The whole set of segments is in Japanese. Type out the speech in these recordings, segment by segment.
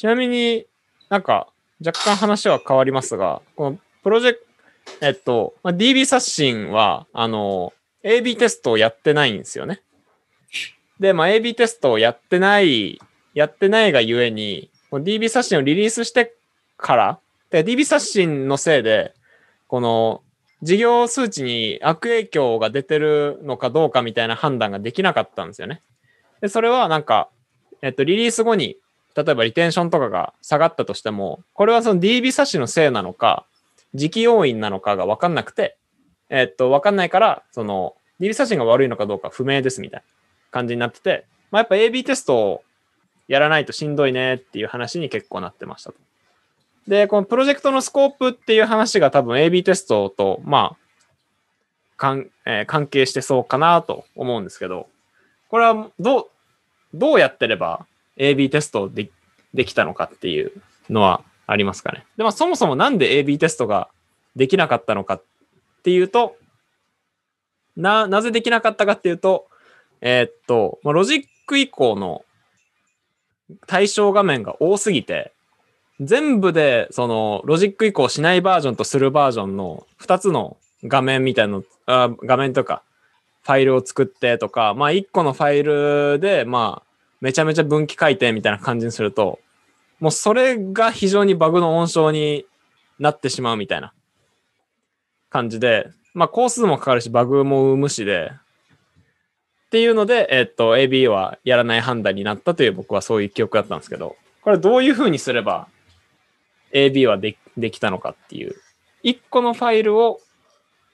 ちなみになんか若干話は変わりますが、このプロジェクト、えっと、まあ、DB 刷新は、あの、AB テストをやってないんですよね。で、まあ、AB テストをやってない、やってないがゆえに、DB 刷新をリリースしてから、で DB 刷新のせいで、この事業数値に悪影響が出てるのかどうかみたいな判断ができなかったんですよね。で、それはなんか、えっと、リリース後に、例えばリテンションとかが下がったとしても、これはその DB 刷新のせいなのか、時期要因なのかが分かんなくて、えっと、分かんないから、その、DB 刷新が悪いのかどうか不明ですみたいな感じになってて、まあ、やっぱ AB テストをやらないとしんどいねっていう話に結構なってましたと。で、このプロジェクトのスコープっていう話が多分 AB テストと、まあ、かんえー関係してそうかなと思うんですけど、これはどう、どうやってれば AB テストでできたのかっていうのはありますかね。で、まそもそもなんで AB テストができなかったのかっていうと、な、なぜできなかったかっていうと、えーっと、まあ、ロジック以降の対象画面が多すぎて、全部で、その、ロジック移行しないバージョンとするバージョンの2つの画面みたいな、あ画面とか、ファイルを作ってとか、まあ1個のファイルで、まあ、めちゃめちゃ分岐書いてみたいな感じにすると、もうそれが非常にバグの温床になってしまうみたいな感じで、まあ工数もかかるし、バグも生むしで、っていうので、えっと、AB はやらない判断になったという僕はそういう記憶だったんですけど、これどういう風にすれば AB はでできたのかっていう。1個のファイルを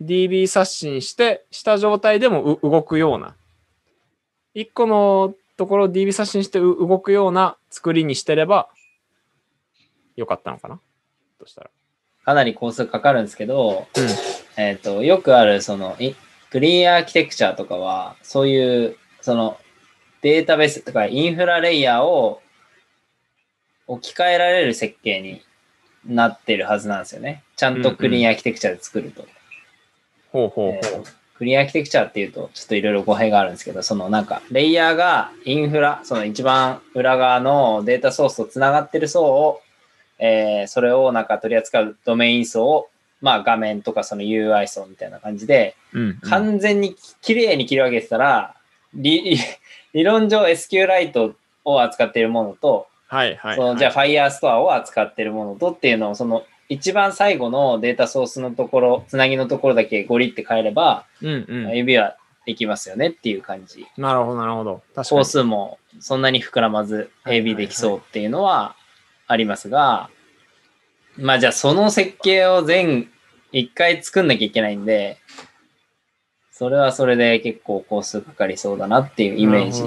DB 刷新して、した状態でも動くような。1個のところを DB 刷新してう動くような作りにしてればよかったのかな？としたら。かなり工数かかるんですけど、うん。えっ、と、よくある、その、いクリーンアーキテクチャとかは、そういう、その、データベースとかインフラレイヤーを置き換えられる設計になってるはずなんですよね。ちゃんとクリーンアーキテクチャで作ると。ほうほうえほう。ークリーンアーキテクチャっていうと、ちょっといろいろ語弊があるんですけど、そのなんか、レイヤーがインフラ、その一番裏側のデータソースとつながってる層を、えーそれをなんか取り扱うドメイン層を、まあ画面とかその UI 層みたいな感じで、うん、うん。完全にきれいに切り分けてたら、理理 理論上 SQLite を扱っているものと、はいはい、そのじゃあ Firestore を扱っているものとっていうのを、その一番最後のデータソースのところ、つなぎのところだけゴリって変えれば、うんうん。指はできますよねっていう感じ。なるほどなるほど。確か工に。数もそんなに膨らまず AB できそうっていうのはありますが、まあじゃあその設計を全一回作んなきゃいけないんで、それはそれで結構工数かかりそうだなっていうイメージ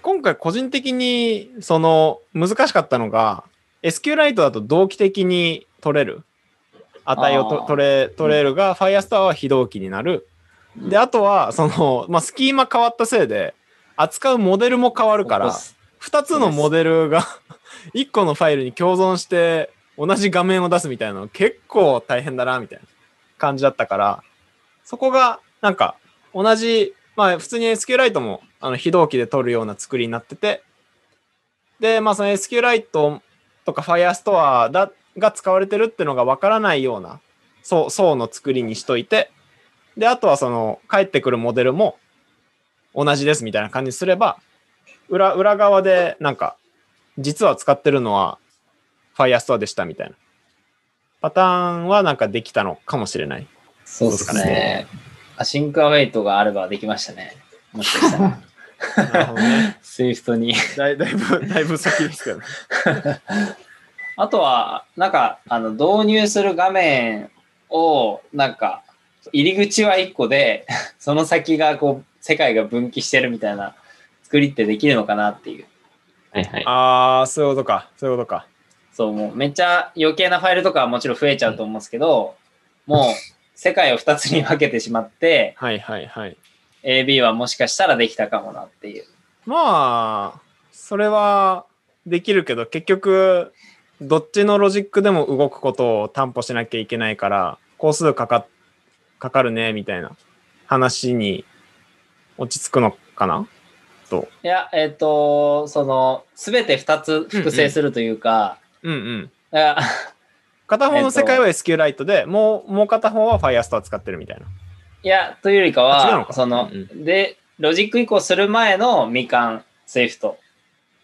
今回個人的にその難しかったのが SQLite だと同期的に取れる？値を取れ取れるが、Firestore は非同期になる。であとはその、まあ、スキーマ変わったせいで扱うモデルも変わるから2つのモデルが1個のファイルに共存して同じ画面を出すみたいなの結構大変だなみたいな感じだったからそこがなんか同じまあ普通に SQLite もあの非同期で取るような作りになっててでまあその SQLite とか Firestore だが使われてるっていうのがわからないような層層の作りにしといてであとはその返ってくるモデルも同じですみたいな感じにすれば裏裏側でなんか実は使ってるのは Firestore でしたみたいなパターンはなんかできたのかもしれない。そうですね。 async await があればできましたね。もしかしたら。なるほどね。Swift に。だいだいぶ、だいぶ先ですけどね。あとは、なんか、あの、導入する画面を、なんか、入り口は1個で、その先がこう、世界が分岐してるみたいな作りってできるのかなっていう。はいはい。ああ、そういうことか。そういうことか。そう、もうめっちゃ余計なファイルとかはもちろん増えちゃうと思うんですけど、もう世界を2つに分けてしまって、はいはいはい。AB はもしかしたらできたかもなっていう。まあ、それはできるけど、結局、どっちのロジックでも動くことを担保しなきゃいけないから、工数かかかかるね、みたいな話に落ち着くのかな？と。いや、えっ、と、その、すべて2つ複製するというか、うんうん。いや片方の世界は SQLite で、もう、もう片方は Firestore 使ってるみたいな。いや、というよりかは、のかその、うんで、ロジック移行する前のみかん、 Swift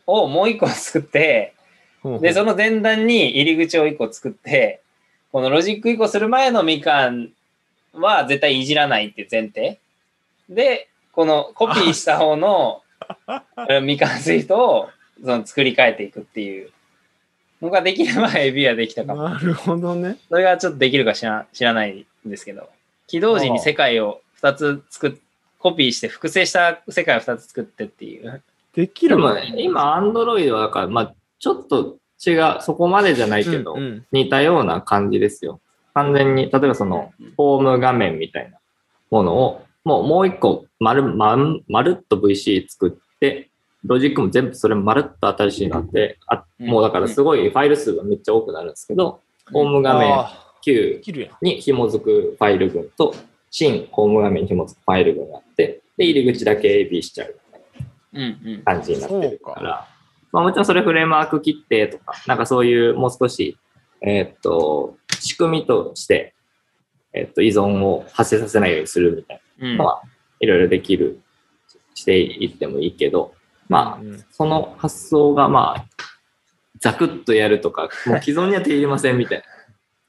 をもう一個作って、ほうほうで、その前段に入り口を一個作って、このロジック移行する前のみかんは絶対いじらないっていう前提。で、このコピーした方のえ みかん Swift をその作り変えていくっていうのができれば AB はできたかも。なるほどね。それがちょっとできるか知ら知らないんですけど、起動時に世界を2つ作っ、コピーして複製した世界を2つ作ってっていう。できる？の今、 Android はだから、まあ、ちょっと違う、そこまでじゃないけど、うんうん。似たような感じですよ。完全に、例えばその、ホーム画面みたいなものを、もうもう一個丸、まん、まるっと VC 作って、ロジックも全部それまるっと新しいのあって、あもうだからすごいファイル数がめっちゃ多くなるんですけど、ホーム画面あーで9きるやん。に紐づくファイル群と、新ホーム画面に紐づくファイル群があって、で、入り口だけ AB しちゃう。感じになってるから、まあもちろんそれフレームワーク切ってとか、なんかそういうもう少し、えーっと、仕組みとして、えーっと、依存を発生させないようにするみたいうん。なのは、いろいろできる、していってもいいけど、まあ、うんその発想がまあ、ザクッとやるとか、もう既存には手入れませんみたいな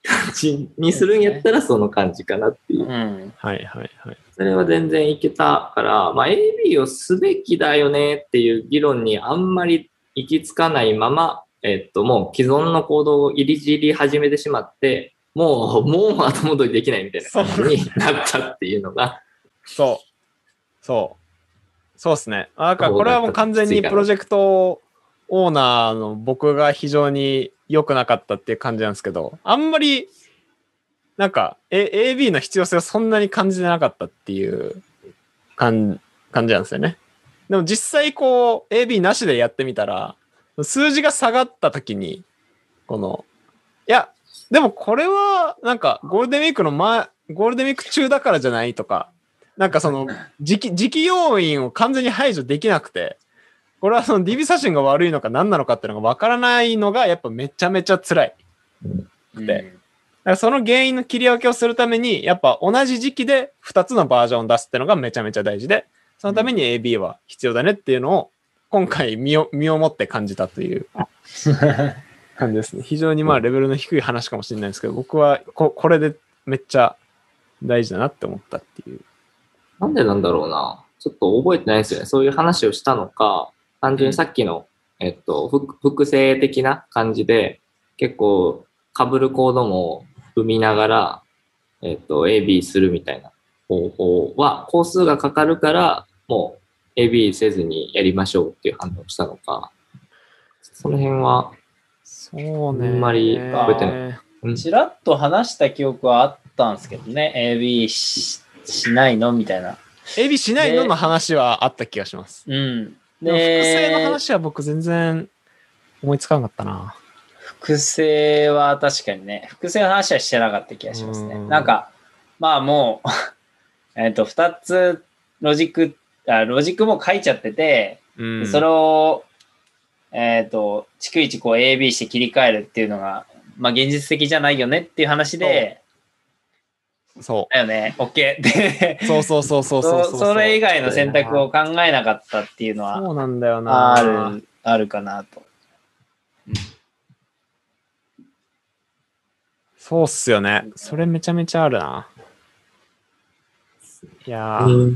感じにするんやったらその感じかなっていうう。ん。はいはいはい。それは全然いけたから、まあ、AB をすべきだよねっていう議論にあんまり行き着かないまま、えっと、もう既存の行動を入りじり始めてしまって、もう、もう後戻りできないみたいな感じになったっていうのが、そう。そう。そうですね。あだからこれはもう完全にプロジェクトオーナーの僕が非常に良くなかったっていう感じなんですけど、あんまり、なんか、A、AB の必要性をそんなに感じてなかったっていう感感じなんですよね。でも実際こう、AB なしでやってみたら、数字が下がった時に、この、いや、でもこれは、なんか、ゴールデンウィークの前、ゴールデンウィーク中だからじゃないとか、なんかその、時期、時期要因を完全に排除できなくて、これはその DB 写真が悪いのか何なのかっていうのが分からないのが、やっぱめちゃめちゃ辛い。うんでだからその原因の切り分けをするために、やっぱ同じ時期で2つのバージョンを出すっていうのがめちゃめちゃ大事で、そのために AB は必要だねっていうのを、今回身を、身をもって感じたという感じですね。非常にまあレベルの低い話かもしれないですけど、僕はここれでめっちゃ大事だなって思ったっていう。なんでなんだろうな。ちょっと覚えてないですよね。そういう話をしたのか、単純にさっきの、えっと、複複製的な感じで、結構、被るコードも生みながら、えっと、AB するみたいな方法は、工数がかかるから、もう AB せずにやりましょうっていう判断をしたのか、その辺は、そうね。あんまり覚えてない。うんちらっと話した記憶はあったんですけどね、AB ししないの？みたいな。AB しないのの話はあった気がします。うん。でも複製の話は僕全然思いつかなかったな。複製は確かにね、複製の話はしてなかった気がしますね。うんなんか、まあもう、えっと、二つロジックあ、ロジックも書いちゃってて、うん。それを、えっ、と、逐一こう AB して切り替えるっていうのが、まあ現実的じゃないよねっていう話で、そだよね、OK ってう。そうそうそうそうそうそ それ以外の選択を考えなかったっていうのはそうなんだよな。ある、あるかなと。そうっすよね。それめちゃめちゃあるな。いやー、うん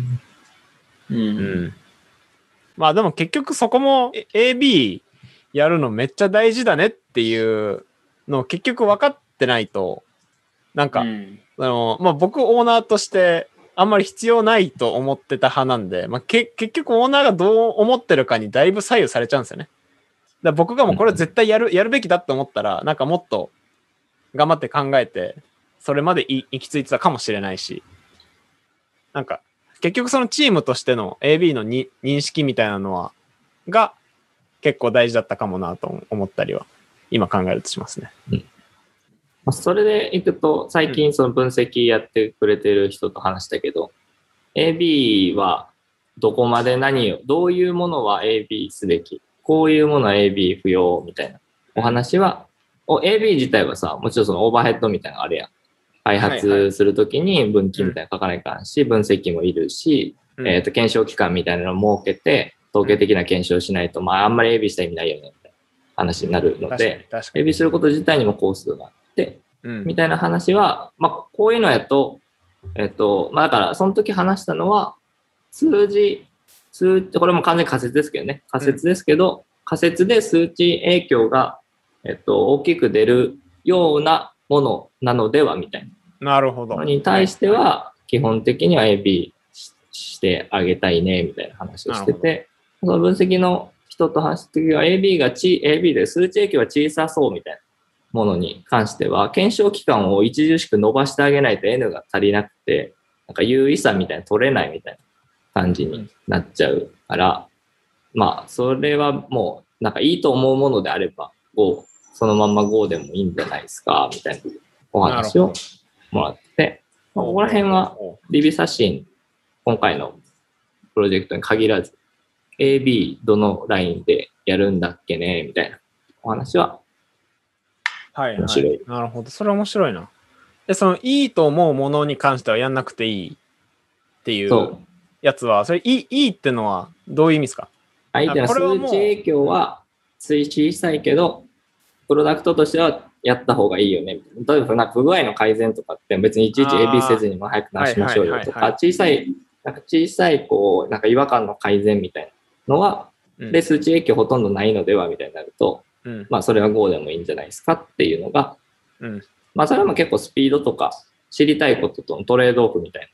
う。うんん。まあでも結局そこもえ AB やるのめっちゃ大事だねっていうのを結局分かってないと、なんか、うんあの、まあ、僕オーナーとしてあんまり必要ないと思ってた派なんで、まあ、け結局オーナーがどう思ってるかにだいぶ左右されちゃうんですよね。だから僕がもうこれ絶対やる、やるべきだって思ったら、なんかもっと頑張って考えて、それまでい行き着いてたかもしれないし、なんか結局そのチームとしての AB のに認識みたいなのは、が結構大事だったかもなと思ったりは、今考えるとしますね。まあそれでいくと、最近その分析やってくれてる人と話したけど、AB は、どこまで何を、どういうものは AB すべき、こういうものは AB 不要みたいなお話は、お AB 自体はさ、もちろんそのオーバーヘッドみたいなのあるやん。開発するときに分岐みたいなの書かないかんし、分析もいるし、うんえっ、と、検証期間みたいなのを設けて、統計的な検証をしないと、まあ、あんまり AB した意味ないよね、みたいな話になるので。AB すること自体にもコースがあって、うん。みたいな話は、まあ、こういうのやと、えっと、まあ、だから、その時話したのは、数字、数値、これも完全に仮説ですけどね、仮説ですけど、仮説で数値影響が、えっと、大きく出るようなものなのでは、みたいな。るほど。に対しては、基本的には AB ししてあげたいね、みたいな話をしてて、その分析の人と話した時は AB がち、AB で数値影響が小さそうみたいなものに関しては、検証期間を著しく伸ばしてあげないと N が足りなくて、なんか優位さみたいな取れないみたいな感じになっちゃうから、まあ、それはもう、なんかいいと思うものであれば、5、そのまんま5でもいいんじゃないですか、みたいなお話をもらって、まあここら辺は、DB 刷新、今回のプロジェクトに限らず、AB どのラインでやるんだっけねみたいなお話は、はい、は面白いい。なるほど。それは面白いな。で、その、いいと思うものに関してはやんなくていいっていそうう。やつは、それ、いい、いいってのはどういう意味ですか？相手の数値影響は小さいけど、プロダクトとしてはやった方がいいよね。みたいな例えば、なんか不具合の改善とかって別にいちいち AB せずにも早く直しましょうよとか、小さい、なんか小さい、こう、なんか違和感の改善みたいなのは、うんで、数値影響ほとんどないのではみたいになると、うん。まあ、それは Go でもいいんじゃないですかっていうのが、うん。まあ、それも結構スピードとか知りたいこととのトレードオフみたいな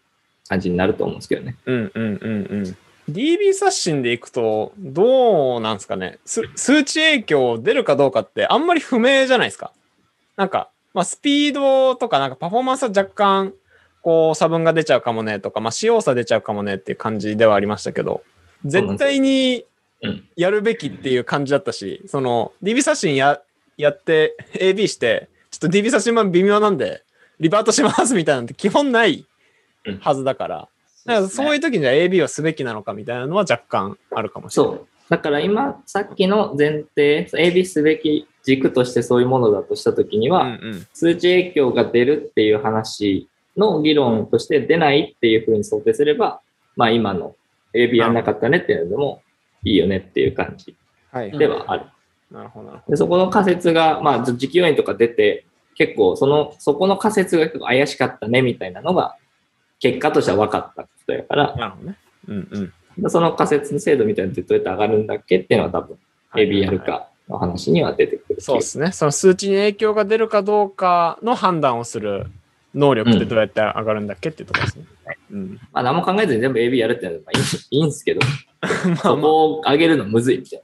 感じになると思うんですけどね。うんうんうんうん。DB 刷新でいくと、どうなんですかね？す数値影響出るかどうかってあんまり不明じゃないですか？なんか、まあ、スピードとかなんかパフォーマンスは若干、こう、差分が出ちゃうかもねとか、まあ、使用差出ちゃうかもねっていう感じではありましたけど、絶対にうんやるべきっていう感じだったし、その、DB 刷新や、やって AB して、ちょっと DB 刷新版微妙なんで、リバートしますみたいなんて基本ないはずだから、だからそういう時にじゃあ AB はすべきなのかみたいなのは若干あるかもしれない。そう。だから今、さっきの前提、AB すべき軸としてそういうものだとしたときには、うんうん。数値影響が出るっていう話の議論として出ないっていうふうに想定すれば、まあ今の AB やんなかったねっていうのでもいいよねっていう感じはい。ではある。なるほど、で、そこの仮説が、まあ、時期要因とか出て、結構、その、そこの仮説が結構怪しかったね、みたいなのが、結果としては分かったことやからど。、なるほどね。うんうん。でその仮説の精度みたいなのってどうやって上がるんだっけっていうのは多分、はいはい AB やるかの話には出てくる。そうですね。その数値に影響が出るかどうかの判断をする能力ってどうやって上がるんだっけっていうところですね。うん。まあ、何も考えずに全部 AB やるってのはまあいいんですけど、まあそまこを上げるのむずいみたい